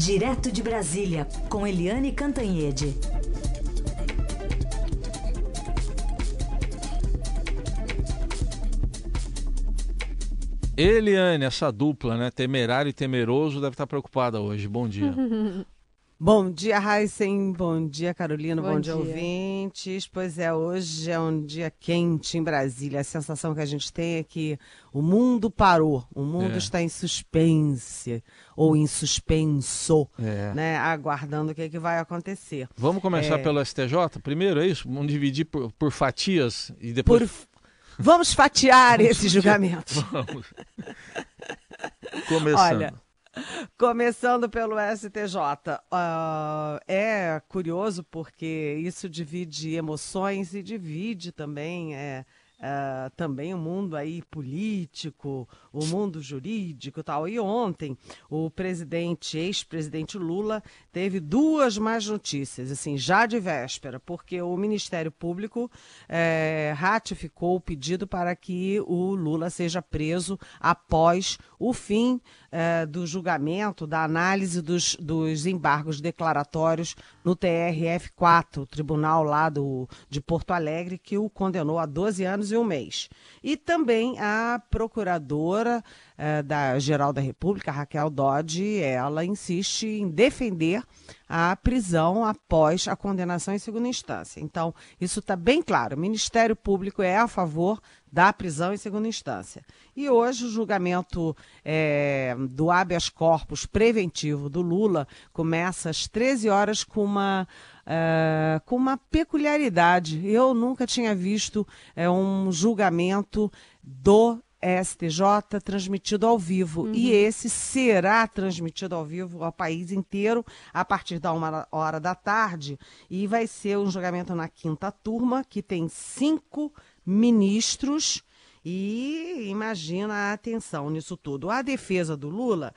Direto de Brasília, com Eliane Cantanhede. Eliane, essa dupla, né? Temerário e temeroso, deve estar preocupada hoje. Bom dia. Bom dia, Heisen. Bom dia, Carolina. Bom, Bom dia, dia. ouvintes. Pois é, hoje é um dia quente em Brasília. A sensação que a gente tem é que o mundo parou. O mundo É. está em suspense ou em suspenso, É. né? Aguardando o que, é que vai acontecer. Vamos começar É. pelo STJ primeiro, é isso? Vamos dividir por, por fatias e depois. Por... Vamos fatiar esse julgamento. Vamos. Começando. Olha, Começando pelo STJ. ah, é curioso porque isso divide emoções e divide também é, ah, também o mundo aí político, o mundo jurídico e tal. E ontem o presidente, ex-presidente Lula, teve duas mais notícias, assim, já de véspera, porque o Ministério Público eh, ratificou o pedido para que o Lula seja preso após o fim eh, do julgamento, da análise dos, dos embargos declaratórios no TRF4, o tribunal lá do, de Porto Alegre, que o condenou a 12 anos e um mês. E também a procuradora eh, da Geral da República, Raquel Dodge, ela insiste em defender a prisão após a condenação em segunda instância. Então, isso está bem claro. O Ministério Público é a favor da prisão em segunda instância. E hoje o julgamento eh, do habeas corpus preventivo do Lula começa às 13 horas com uma, eh, com uma peculiaridade. Eu nunca tinha visto eh, um julgamento do STJ transmitido ao vivo. E esse será transmitido ao vivo ao país inteiro a partir da uma hora da tarde. E vai ser um julgamento na quinta turma, que tem cinco ministros. E imagina a atenção nisso tudo. A defesa do Lula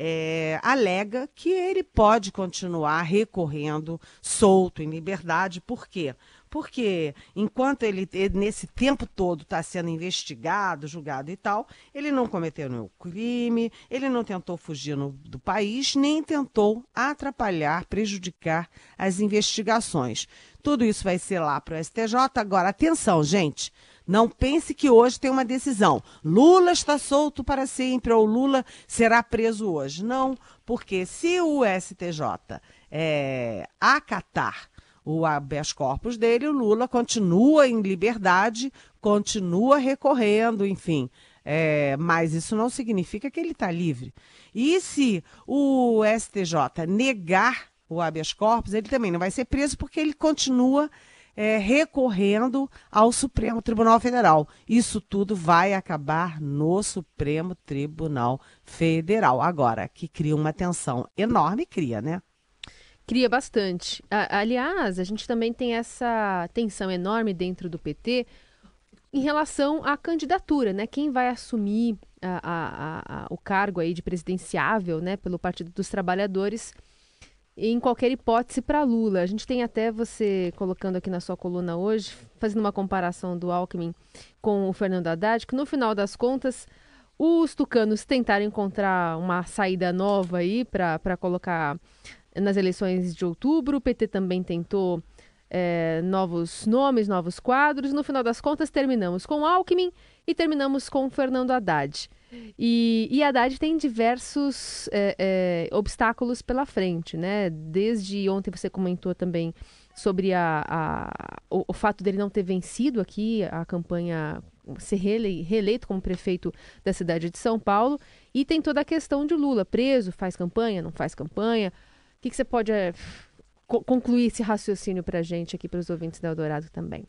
é, alega que ele pode continuar recorrendo solto, em liberdade. Por quê? Porque enquanto ele, nesse tempo todo, está sendo investigado, julgado e tal, ele não cometeu nenhum crime, ele não tentou fugir no- do país, nem tentou atrapalhar, prejudicar as investigações. Tudo isso vai ser lá para o STJ. Agora, atenção, gente. Não pense que hoje tem uma decisão. Lula está solto para sempre ou Lula será preso hoje. Não, porque se o STJ é, acatar o habeas corpus dele, o Lula continua em liberdade, continua recorrendo, enfim. É, mas isso não significa que ele está livre. E se o STJ negar o habeas corpus, ele também não vai ser preso porque ele continua é, recorrendo ao Supremo Tribunal Federal. Isso tudo vai acabar no Supremo Tribunal Federal. Agora, que cria uma tensão enorme, cria, né? Cria bastante. Aliás, a gente também tem essa tensão enorme dentro do PT em relação à candidatura, né? Quem vai assumir a- a- a- o cargo aí de presidenciável, né, pelo Partido dos Trabalhadores, em qualquer hipótese para Lula. A gente tem até você colocando aqui na sua coluna hoje, fazendo uma comparação do Alckmin com o Fernando Haddad, que no final das contas os tucanos tentaram encontrar uma saída nova aí para colocar nas eleições de outubro. O PT também tentou eh, novos nomes, novos quadros. No final das contas, terminamos com Alckmin e terminamos com Fernando Haddad. E, e Haddad tem diversos eh, eh, obstáculos pela frente, né? Desde ontem você comentou também sobre a, a- o, o fato dele não ter vencido aqui a campanha, ser reele- reeleito como prefeito da cidade de São Paulo. E tem toda a questão de Lula preso, faz campanha, não faz campanha. O que, que você pode co- concluir esse raciocínio para a gente aqui, para os ouvintes da Eldorado também?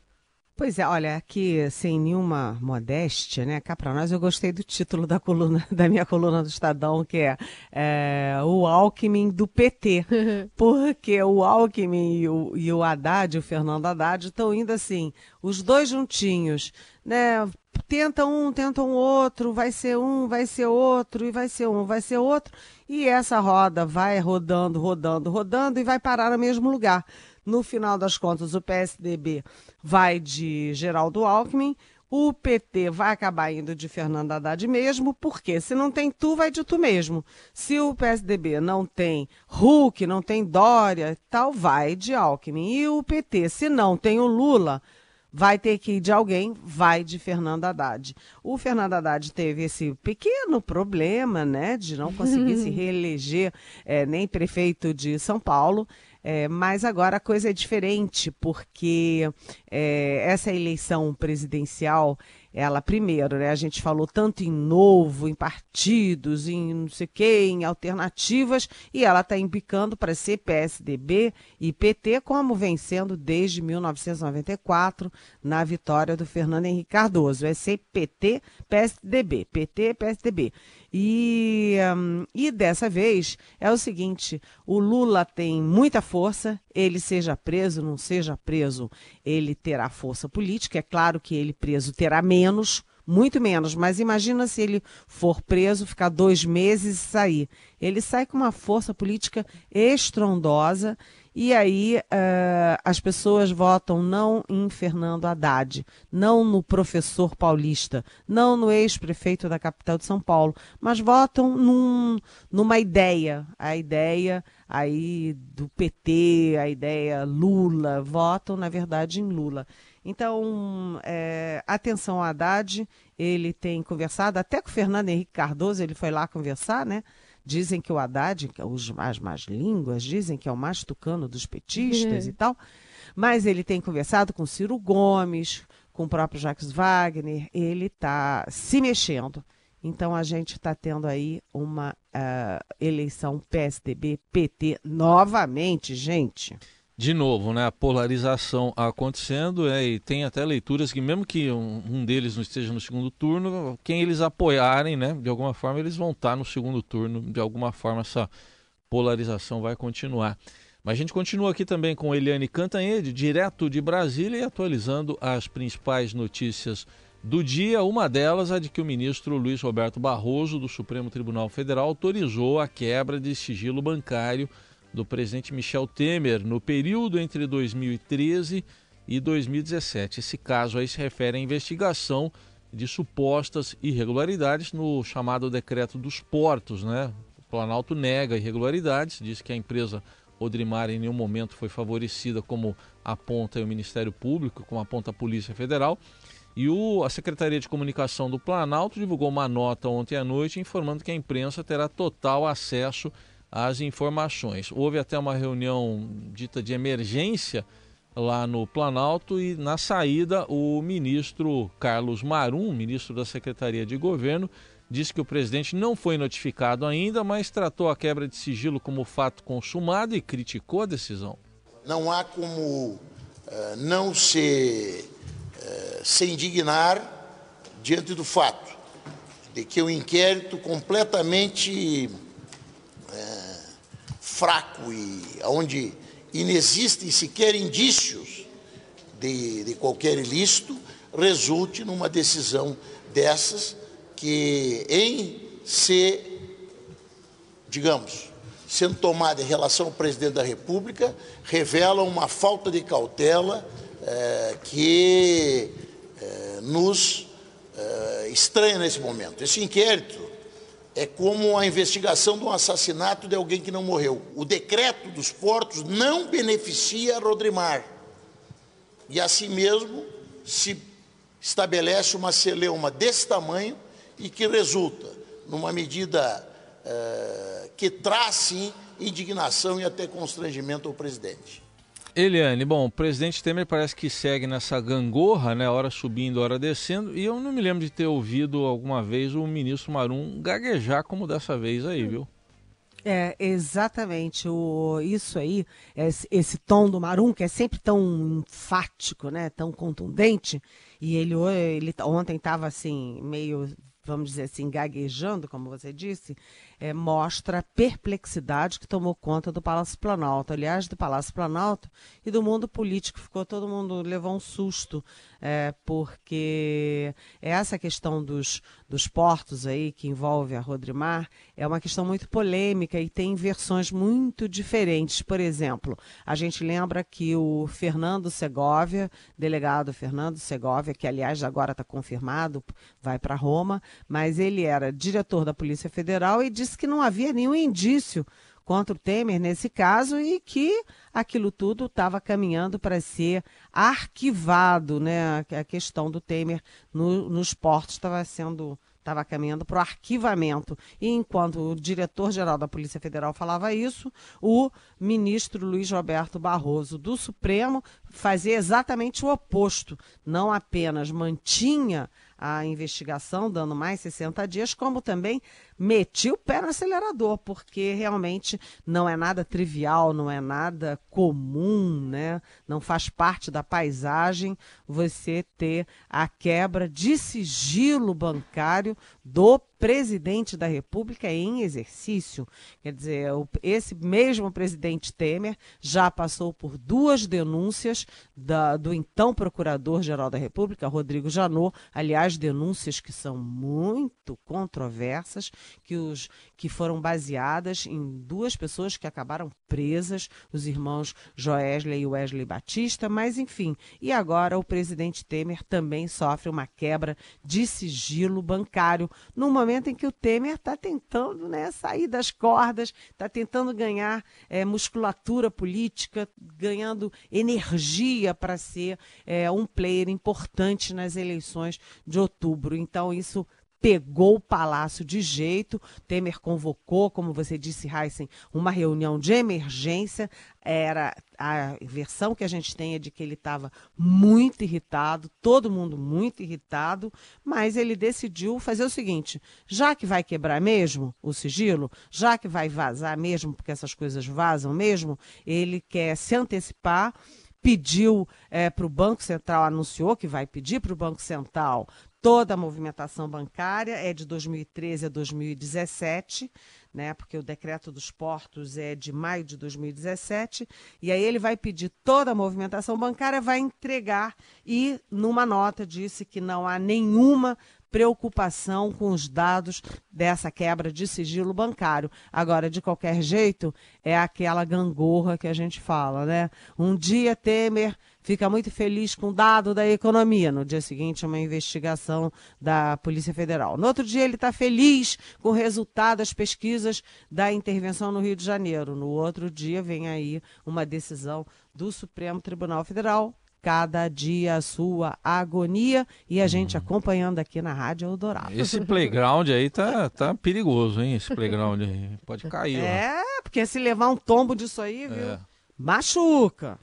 Pois é, olha, aqui sem nenhuma modéstia, né? Cá pra nós, eu gostei do título da coluna, da minha coluna do Estadão, que é, é, o Alckmin do PT. Porque o Alckmin e o, e o Haddad, o Fernando Haddad, estão indo assim, os dois juntinhos, né? Tenta um, tenta um outro, vai ser um, vai ser outro, e vai ser um, vai ser outro. E essa roda vai rodando, rodando, rodando e vai parar no mesmo lugar. No final das contas, o PSDB vai de Geraldo Alckmin, o PT vai acabar indo de Fernando Haddad mesmo, porque se não tem tu, vai de tu mesmo. Se o PSDB não tem Hulk, não tem Dória, tal, vai de Alckmin. E o PT, se não tem o Lula, vai ter que ir de alguém, vai de Fernando Haddad. O Fernando Haddad teve esse pequeno problema, né, de não conseguir se reeleger é, nem prefeito de São Paulo. É, mas agora a coisa é diferente, porque é, essa eleição presidencial, ela primeiro, né, a gente falou tanto em novo, em partidos, em não sei o quê, em alternativas, e ela está embicando para ser PSDB e PT, como vem sendo desde 1994, na vitória do Fernando Henrique Cardoso. É ser PT, PSDB, PT, PSDB. E, um, e dessa vez é o seguinte: o Lula tem muita força, ele seja preso, não seja preso, ele terá força política. É claro que ele preso terá menos, muito menos, mas imagina se ele for preso, ficar dois meses e sair. Ele sai com uma força política estrondosa e aí uh, as pessoas votam não em Fernando Haddad, não no professor paulista, não no ex-prefeito da capital de São Paulo, mas votam num, numa ideia, a ideia aí do PT, a ideia Lula, votam na verdade em Lula. Então, é, atenção ao Haddad, ele tem conversado até com o Fernando Henrique Cardoso, ele foi lá conversar, né? Dizem que o Haddad, os, as más línguas, dizem que é o mais tucano dos petistas e tal. Mas ele tem conversado com Ciro Gomes, com o próprio Jacques Wagner, ele está se mexendo. Então a gente está tendo aí uma uh, eleição PSDB-PT novamente, gente de novo, né, a polarização acontecendo, é, e tem até leituras que mesmo que um, um, deles não esteja no segundo turno, quem eles apoiarem, né, de alguma forma eles vão estar no segundo turno, de alguma forma essa polarização vai continuar. Mas a gente continua aqui também com Eliane Cantanhede, direto de Brasília e atualizando as principais notícias do dia. Uma delas é de que o ministro Luiz Roberto Barroso, do Supremo Tribunal Federal, autorizou a quebra de sigilo bancário do presidente Michel Temer no período entre 2013 e 2017. Esse caso aí se refere à investigação de supostas irregularidades no chamado decreto dos portos, né? O Planalto nega irregularidades, diz que a empresa Odrimar em nenhum momento foi favorecida como aponta o Ministério Público, como aponta a Polícia Federal. E o, a Secretaria de Comunicação do Planalto divulgou uma nota ontem à noite informando que a imprensa terá total acesso as informações. Houve até uma reunião dita de emergência lá no Planalto e na saída o ministro Carlos Marum, ministro da Secretaria de Governo, disse que o presidente não foi notificado ainda, mas tratou a quebra de sigilo como fato consumado e criticou a decisão. Não há como uh, não se, uh, se indignar diante do fato de que o inquérito completamente fraco e onde inexistem sequer indícios de, de qualquer ilícito, resulte numa decisão dessas que, em ser, digamos, sendo tomada em relação ao presidente da República, revela uma falta de cautela é, que é, nos é, estranha nesse momento. Esse inquérito é como a investigação de um assassinato de alguém que não morreu. O decreto dos portos não beneficia Rodrimar. E assim mesmo se estabelece uma celeuma desse tamanho e que resulta numa medida eh, que traz sim indignação e até constrangimento ao presidente. Eliane, bom, o presidente Temer parece que segue nessa gangorra, né? Hora subindo, hora descendo. E eu não me lembro de ter ouvido alguma vez o ministro Marum gaguejar como dessa vez aí, viu? É, exatamente. O, isso aí, esse, esse tom do Marum, que é sempre tão enfático, né? Tão contundente. E ele, ele ontem estava assim, meio, vamos dizer assim, gaguejando, como você disse. é, mostra a perplexidade que tomou conta do Palácio Planalto. Aliás, do Palácio Planalto e do mundo político. Ficou todo mundo levou um susto, é, porque essa questão dos, dos portos aí que envolve a Rodrimar é uma questão muito polêmica e tem versões muito diferentes. Por exemplo, a gente lembra que o Fernando Segovia, delegado Fernando Segovia, que aliás agora está confirmado, vai para Roma, mas ele era diretor da Polícia Federal e disse que não havia nenhum indício contra o Temer nesse caso e que aquilo tudo estava caminhando para ser arquivado, né? A questão do Temer no, nos portos estava sendo estava caminhando para o arquivamento. E enquanto o diretor-geral da Polícia Federal falava isso, o ministro Luiz Roberto Barroso do Supremo fazia exatamente o oposto. Não apenas mantinha a investigação, dando mais 60 dias, como também meti o pé no acelerador, porque realmente não é nada trivial, não é nada comum, né? Não faz parte da paisagem você ter a quebra de sigilo bancário do presidente da República em exercício. Quer dizer, esse mesmo presidente Temer já passou por duas denúncias da, do então Procurador-Geral da República, Rodrigo Janot, aliás, denúncias que são muito controversas, que, os, que foram baseadas em duas pessoas que acabaram presas, os irmãos Joesley e Wesley Batista, mas enfim. E agora o presidente Temer também sofre uma quebra de sigilo bancário, no momento em que o Temer está tentando né, sair das cordas, está tentando ganhar é, musculatura política, ganhando energia para ser é, um player importante nas eleições de outubro. Então, isso pegou o palácio de jeito. Temer convocou, como você disse, Heisen, uma reunião de emergência. Era a versão que a gente tem é de que ele estava muito irritado, todo mundo muito irritado, mas ele decidiu fazer o seguinte: já que vai quebrar mesmo o sigilo, já que vai vazar mesmo, porque essas coisas vazam mesmo, ele quer se antecipar pediu é, eh, para o Banco Central, anunciou que vai pedir para o Banco Central toda a movimentação bancária, é de 2013 a 2017, né, porque o decreto dos portos é de maio de 2017, e aí ele vai pedir toda a movimentação bancária, vai entregar e numa nota disse que não há nenhuma preocupação com os dados dessa quebra de sigilo bancário. Agora, de qualquer jeito, é aquela gangorra que a gente fala, né? Um dia Temer fica muito feliz com o dado da economia. No dia seguinte, uma investigação da Polícia Federal. No outro dia, ele está feliz com o resultado das pesquisas da intervenção no Rio de Janeiro. No outro dia, vem aí uma decisão do Supremo Tribunal Federal cada dia a sua agonia e a gente uhum. acompanhando aqui na Rádio Eldorado. Esse playground aí tá, tá perigoso, hein? Esse playground aí. Pode cair. É, porque se levar um tombo disso aí, viu? É. Machuca.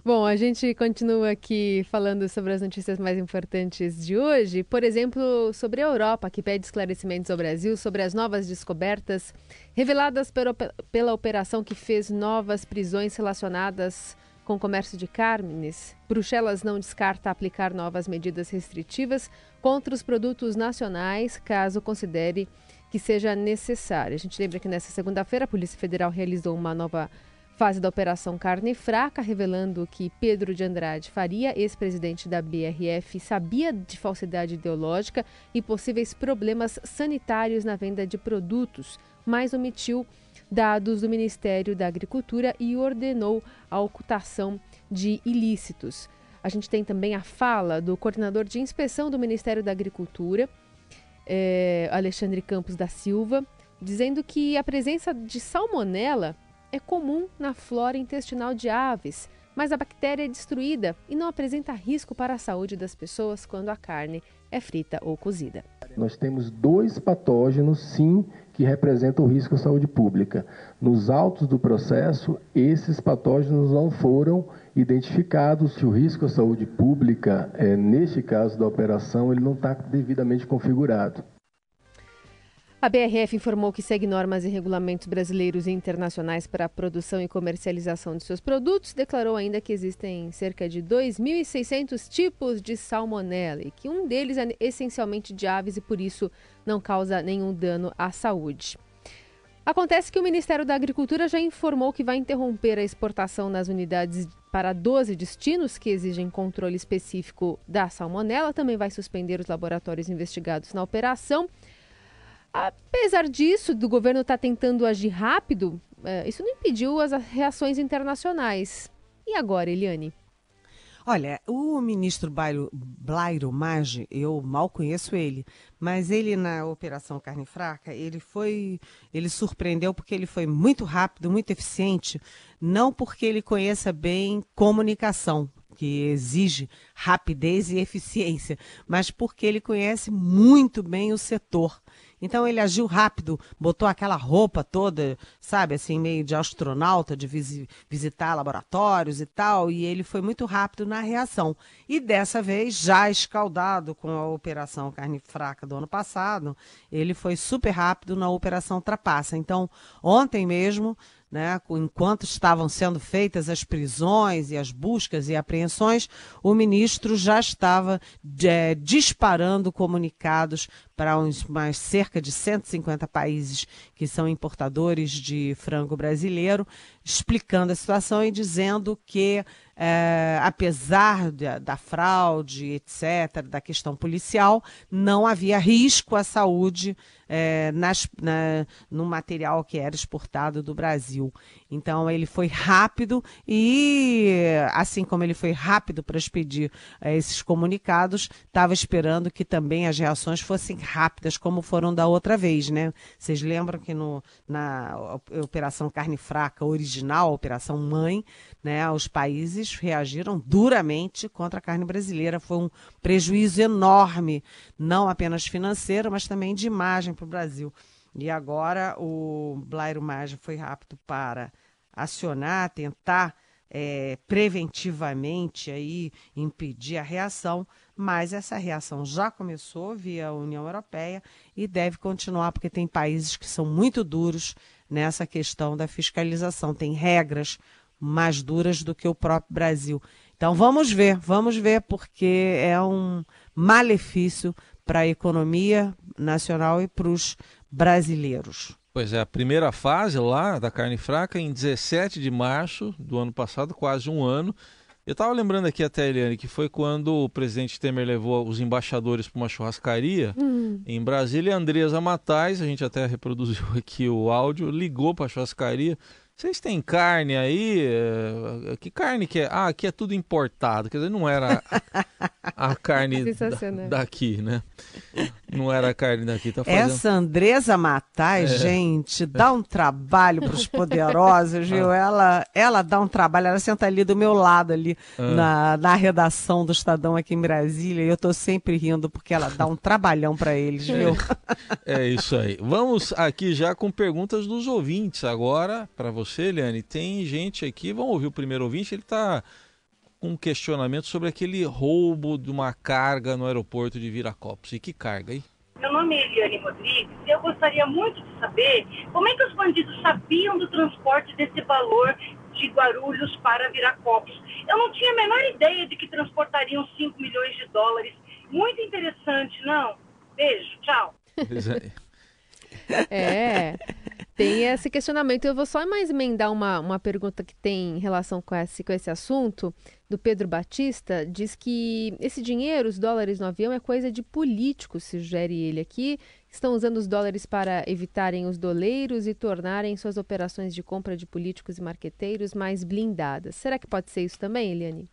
Bom, a gente continua aqui falando sobre as notícias mais importantes de hoje. Por exemplo, sobre a Europa, que pede esclarecimentos ao Brasil sobre as novas descobertas reveladas pela, operação que fez novas prisões relacionadas com o comércio de carnes. Bruxelas não descarta aplicar novas medidas restritivas contra os produtos nacionais, caso considere que seja necessário. A gente lembra que nessa segunda-feira a Polícia Federal realizou uma nova fase da Operação Carne Fraca, revelando que Pedro de Andrade Faria, ex-presidente da BRF, sabia de falsidade ideológica e possíveis problemas sanitários na venda de produtos, mas omitiu dados do Ministério da Agricultura e ordenou a ocultação de ilícitos. A gente tem também a fala do coordenador de inspeção do Ministério da Agricultura, é, Alexandre Campos da Silva, dizendo que a presença de salmonela é comum na flora intestinal de aves, mas a bactéria é destruída e não apresenta risco para a saúde das pessoas quando a carne é frita ou cozida. Nós temos dois patógenos, sim, que representam o risco à saúde pública. Nos autos do processo, esses patógenos não foram identificados. O risco à saúde pública, é, neste caso da operação, ele não está devidamente configurado. A BRF informou que segue normas e regulamentos brasileiros e internacionais para a produção e comercialização de seus produtos. Declarou ainda que existem cerca de 2.600 tipos de salmonela e que um deles é essencialmente de aves e por isso não causa nenhum dano à saúde. Acontece que o Ministério da Agricultura já informou que vai interromper a exportação nas unidades para 12 destinos que exigem controle específico da salmonela. Também vai suspender os laboratórios investigados na operação. Apesar disso, do governo estar tá tentando agir rápido, é, isso não impediu as reações internacionais. E agora, Eliane? Olha, o ministro Blairo, Blairo Maggi, eu mal conheço ele, mas ele na Operação Carne Fraca, ele foi, ele surpreendeu porque ele foi muito rápido, muito eficiente, não porque ele conheça bem comunicação, que exige rapidez e eficiência, mas porque ele conhece muito bem o setor. Então ele agiu rápido, botou aquela roupa toda, sabe, assim, meio de astronauta, de visi visitar laboratórios e tal, e ele foi muito rápido na reação. E dessa vez, já escaldado com a Operação Carne Fraca do ano passado, ele foi super rápido na Operação Trapaça. Então, ontem mesmo, né, enquanto estavam sendo feitas as prisões e as buscas e apreensões, o ministro já estava é, disparando comunicados para uns mais cerca de 150 países que são importadores de frango brasileiro, explicando a situação e dizendo que é, apesar da fraude, etc., da questão policial, não havia risco à saúde é, nas, na, no material que era exportado do Brasil. Então ele foi rápido e, assim como ele foi rápido para expedir é, esses comunicados, estava esperando que também as reações fossem rápidas, como foram da outra vez, né? Vocês lembram que no, na Operação Carne Fraca original, Operação Mãe, né, os países reagiram duramente contra a carne brasileira. Foi um prejuízo enorme, não apenas financeiro, mas também de imagem para o Brasil. E agora o Blairo Maggi foi rápido para acionar, tentar é, preventivamente aí impedir a reação, mas essa reação já começou via União Europeia e deve continuar porque tem países que são muito duros nessa questão da fiscalização, tem regras mais duras do que o próprio Brasil. Então vamos ver, vamos ver, porque é um malefício para a economia nacional e para os brasileiros. Pois é, a primeira fase lá da carne fraca em 17 de março do ano passado, quase um ano. Eu estava lembrando aqui até, Eliane, que foi quando o presidente Temer levou os embaixadores para uma churrascaria hum. em Brasília. A Andresa Matais, a gente até reproduziu aqui o áudio, ligou para a churrascaria vocês têm carne aí? Eh, que carne que é? Ah, aqui é tudo importado. Quer dizer, não era a, a carne da, daqui, né? Não era a carne daqui. Tá fazendo... Essa Andresa Matai, é. gente, dá um trabalho para os poderosos, viu? Ah. Ela, ela dá um trabalho. Ela senta ali do meu lado, ali ah. na, na redação do Estadão aqui em Brasília. E eu tô sempre rindo porque ela dá um trabalhão para eles, viu? É. é isso aí. Vamos aqui já com perguntas dos ouvintes agora para você você, Eliane. Tem gente aqui, vamos ouvir o primeiro ouvinte, ele está com um questionamento sobre aquele roubo de uma carga no aeroporto de Viracopos. E que carga, hein? Meu nome é Eliane Rodrigues e eu gostaria muito de saber como é que os bandidos sabiam do transporte desse valor de Guarulhos para Viracopos. Eu não tinha a menor ideia de que transportariam 5 milhões de dólares. Muito interessante, não? Beijo, tchau. É. Tem esse questionamento. Eu vou só mais emendar uma, uma pergunta que tem relação com esse, com esse assunto, do Pedro Batista. Diz que esse dinheiro, os dólares no avião, é coisa de políticos, sugere ele aqui. Estão usando os dólares para evitarem os doleiros e tornarem suas operações de compra de políticos e marqueteiros mais blindadas. Será que pode ser isso também, Eliane?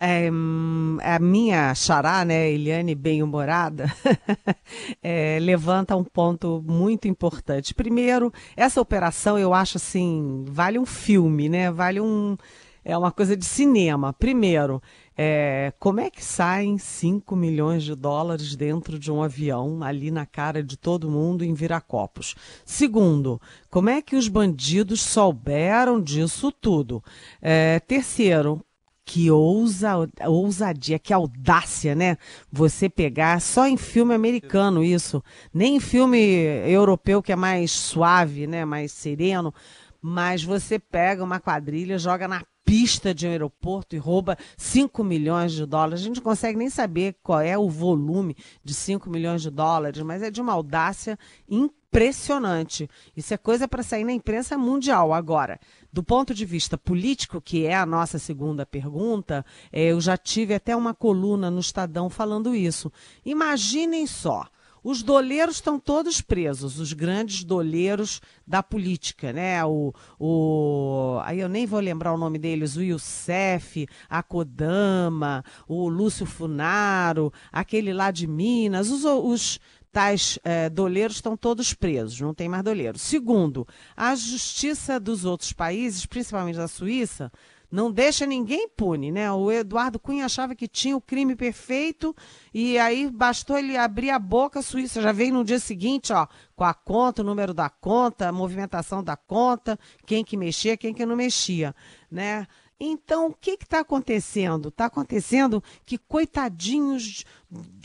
É, a minha xará, né, Eliane, bem-humorada, é, levanta um ponto muito importante. Primeiro, essa operação eu acho assim, vale um filme, né? Vale um. É uma coisa de cinema. Primeiro, é, como é que saem 5 milhões de dólares dentro de um avião, ali na cara de todo mundo, em Viracopos? Segundo, como é que os bandidos souberam disso tudo? É, terceiro, que ousa, ousadia, que audácia, né? Você pegar só em filme americano isso, nem em filme europeu que é mais suave, né? Mais sereno, mas você pega uma quadrilha, joga na pista de um aeroporto e rouba 5 milhões de dólares. A gente não consegue nem saber qual é o volume de 5 milhões de dólares, mas é de uma audácia impressionante. Isso é coisa para sair na imprensa mundial. Agora, do ponto de vista político, que é a nossa segunda pergunta, é, eu já tive até uma coluna no Estadão falando isso. Imaginem só. Os doleiros estão todos presos, os grandes doleiros da política, né? O, o, aí eu nem vou lembrar o nome deles, o Youssef, a Kodama, o Lúcio Funaro, aquele lá de Minas, os, os tais é, doleiros estão todos presos, não tem mais doleiro. Segundo, a justiça dos outros países, principalmente da Suíça, não deixa ninguém impune, né? O Eduardo Cunha achava que tinha o crime perfeito e aí bastou ele abrir a boca, a Suíça já veio no dia seguinte, ó, com a conta, o número da conta, a movimentação da conta, quem que mexia, quem que não mexia, né? Então, o que está acontecendo? Está acontecendo que, coitadinhos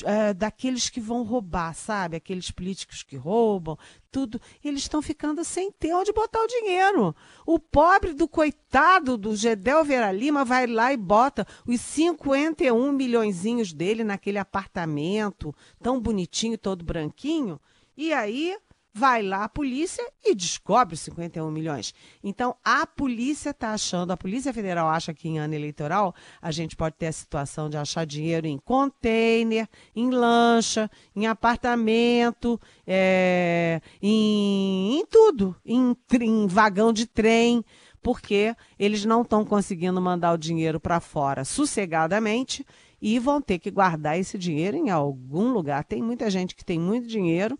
é, daqueles que vão roubar, sabe? Aqueles políticos que roubam, tudo, eles estão ficando sem ter onde botar o dinheiro. O pobre do coitado do Gedel Vera Lima vai lá e bota os 51 milhões dele naquele apartamento tão bonitinho, todo branquinho, e aí vai lá a polícia e descobre os 51 milhões. Então, a polícia está achando, a Polícia Federal acha que em ano eleitoral a gente pode ter a situação de achar dinheiro em container, em lancha, em apartamento, é, em, em, tudo, em, em vagão de trem, porque eles não estão conseguindo mandar o dinheiro para fora sossegadamente e vão ter que guardar esse dinheiro em algum lugar. Tem muita gente que tem muito dinheiro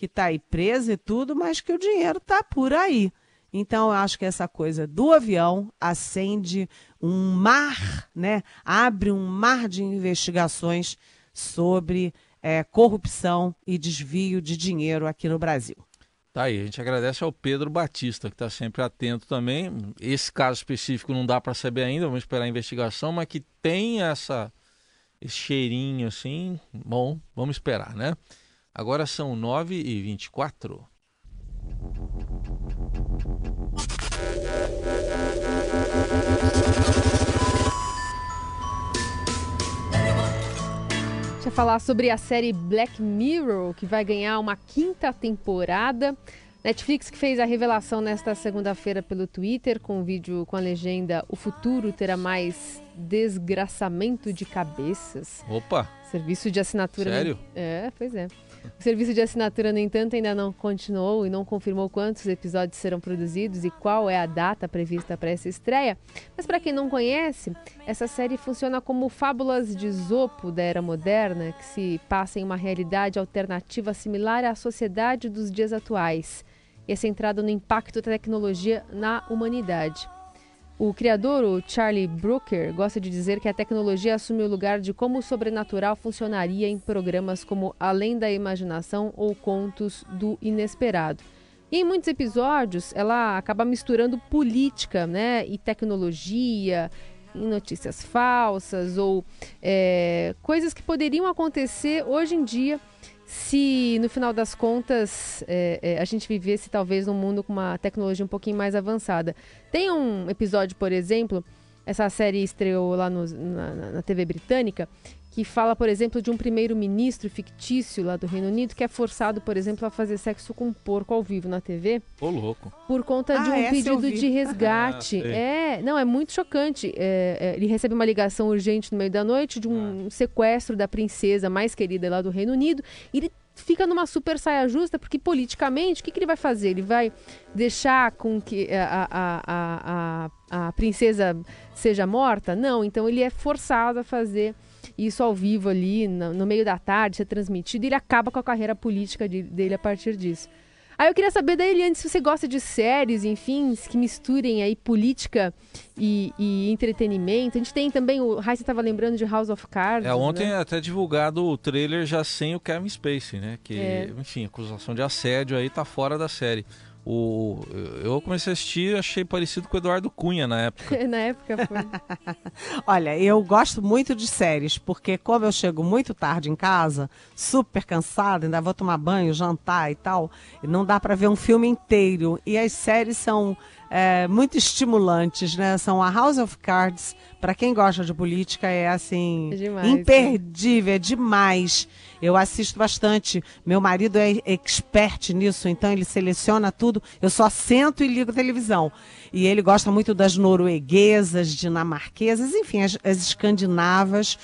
que está aí presa e tudo, mas que o dinheiro está por aí. Então, eu acho que essa coisa do avião acende um mar, né? abre um mar de investigações sobre é, corrupção e desvio de dinheiro aqui no Brasil. Tá aí, a gente agradece ao Pedro Batista, que está sempre atento também. Esse caso específico não dá para saber ainda, vamos esperar a investigação, mas que tem essa, esse cheirinho assim, bom, vamos esperar, né? Agora são 9 e 24 Deixa eu falar sobre a série Black Mirror, que vai ganhar uma quinta temporada. Netflix que fez a revelação nesta segunda-feira pelo Twitter com um vídeo com a legenda O futuro terá mais desgraçamento de cabeças. Opa! Serviço de assinatura. Sério? É, pois é. O serviço de assinatura, no entanto, ainda não continuou e não confirmou quantos episódios serão produzidos e qual é a data prevista para essa estreia. Mas para quem não conhece, essa série funciona como fábulas de Zopo da era moderna, que se passa em uma realidade alternativa similar à sociedade dos dias atuais e é centrada no impacto da tecnologia na humanidade. O criador, o Charlie Brooker, gosta de dizer que a tecnologia assume o lugar de como o sobrenatural funcionaria em programas como Além da Imaginação ou Contos do Inesperado. E em muitos episódios ela acaba misturando política né, e tecnologia, em notícias falsas ou é, coisas que poderiam acontecer hoje em dia se no final das contas é, é, a gente vivesse talvez num mundo com uma tecnologia um pouquinho mais avançada. Tem um episódio, por exemplo, essa série estreou lá no, na, na TV britânica, que fala, por exemplo, de um primeiro-ministro fictício lá do Reino Unido que é forçado, por exemplo, a fazer sexo com um porco ao vivo na TV. Ô, louco. Por conta de Ah, um pedido de resgate. Ah, é, não, é muito chocante. É, é, ele recebe uma ligação urgente no meio da noite de um Ah. sequestro da princesa mais querida lá do Reino Unido. E ele fica numa super saia justa, porque politicamente, o que, que ele vai fazer? Ele vai deixar com que a, a, a, a, a princesa seja morta? Não, então ele é forçado a fazer isso ao vivo ali, no, no meio da tarde, ser transmitido, e ele acaba com a carreira política de- dele a partir disso. Aí eu queria saber da Eliane se você gosta de séries, enfim, que misturem aí política e, e entretenimento. A gente tem também, o Raíssa estava lembrando de House of Cards. É, ontem né? até divulgado o trailer já sem o Kevin Spacey, né? Que, É. enfim, acusação de assédio aí tá fora da série. O, eu comecei a assistir achei parecido com o Eduardo Cunha na época. na época foi. Olha, eu gosto muito de séries, porque como eu chego muito tarde em casa, super cansada, ainda vou tomar banho, jantar e tal, não dá para ver um filme inteiro. E as séries são é, muito estimulantes, né? São a House of Cards, para quem gosta de política, é assim, É demais, imperdível, é demais. Eu assisto bastante. Meu marido é expert nisso, então ele seleciona tudo. Eu só sento e ligo televisão. E ele gosta muito das norueguesas, dinamarquesas, enfim, as, as escandinavas.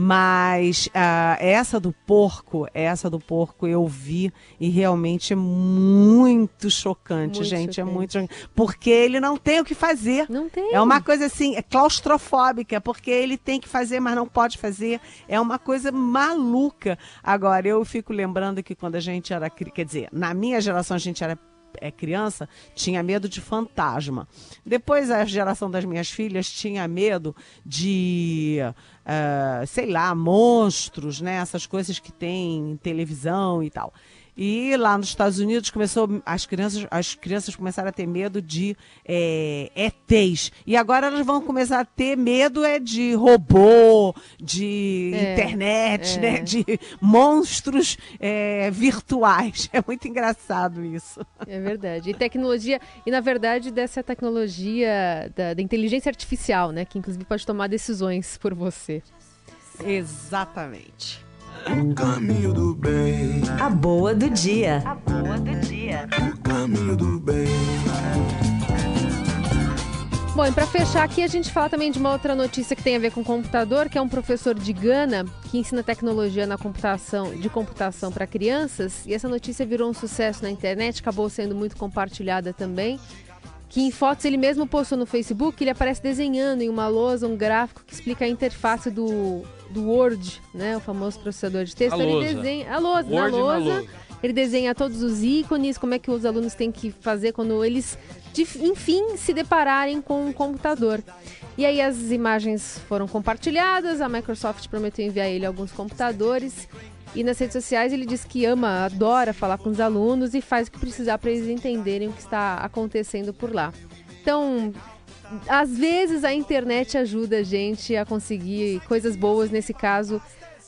Mas ah, essa do porco, essa do porco eu vi e realmente é muito chocante, Muito gente. É chocante. muito chocante. Porque ele não tem o que fazer. Não tem. É uma coisa assim, é claustrofóbica, porque ele tem que fazer, mas não pode fazer. É uma coisa maluca. Agora, eu fico lembrando que quando a gente era. Quer dizer, na minha geração a gente era é, criança, tinha medo de fantasma. Depois a geração das minhas filhas tinha medo de, ah, sei lá, monstros, né? Essas coisas que tem em televisão e tal. E lá nos Estados Unidos começou as crianças, as crianças começaram a ter medo de é, ETs. E agora elas vão começar a ter medo é de robô, de É, internet, é. né? De monstros é, virtuais. É muito engraçado isso. É verdade. E tecnologia, e na verdade dessa tecnologia da, da inteligência artificial, né? Que inclusive pode tomar decisões por você. Exatamente. O caminho do bem, A boa do dia. o caminho do bem. Bom, e para fechar aqui, a gente fala também de uma outra notícia que tem a ver com computador, que é um professor de Gana que ensina tecnologia na computação, de computação para crianças. E essa notícia virou um sucesso na internet, acabou sendo muito compartilhada também. Que em fotos ele mesmo postou no Facebook, ele aparece desenhando em uma lousa um gráfico que explica a interface do, do Word, né, o famoso processador de texto. A ele lousa. desenha a lousa, Word na na lousa. lousa. Ele desenha todos os ícones, como é que os alunos têm que fazer quando eles, de- enfim, se depararem com um computador. E aí as imagens foram compartilhadas, a Microsoft prometeu enviar ele alguns computadores. E nas redes sociais ele diz que ama, adora falar com os alunos e faz o que precisar para eles entenderem o que está acontecendo por lá. Então, às vezes a internet ajuda a gente a conseguir coisas boas. Nesse caso,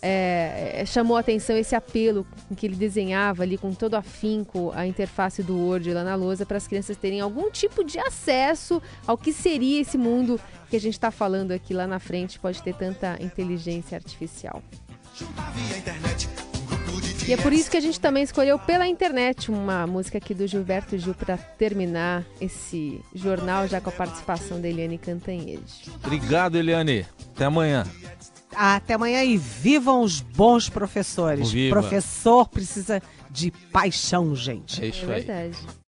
é, é, chamou a atenção esse apelo que ele desenhava ali com todo afinco a interface do Word lá na lousa para as crianças terem algum tipo de acesso ao que seria esse mundo que a gente está falando aqui lá na frente. Pode ter tanta inteligência artificial. E é por isso que a gente também escolheu pela internet uma música aqui do Gilberto Gil para terminar esse jornal, já com a participação da Eliane Cantanhede. Obrigado, Eliane. Até amanhã. Até amanhã e vivam os bons professores. Viva. Professor precisa de paixão, gente. É isso É aí. verdade.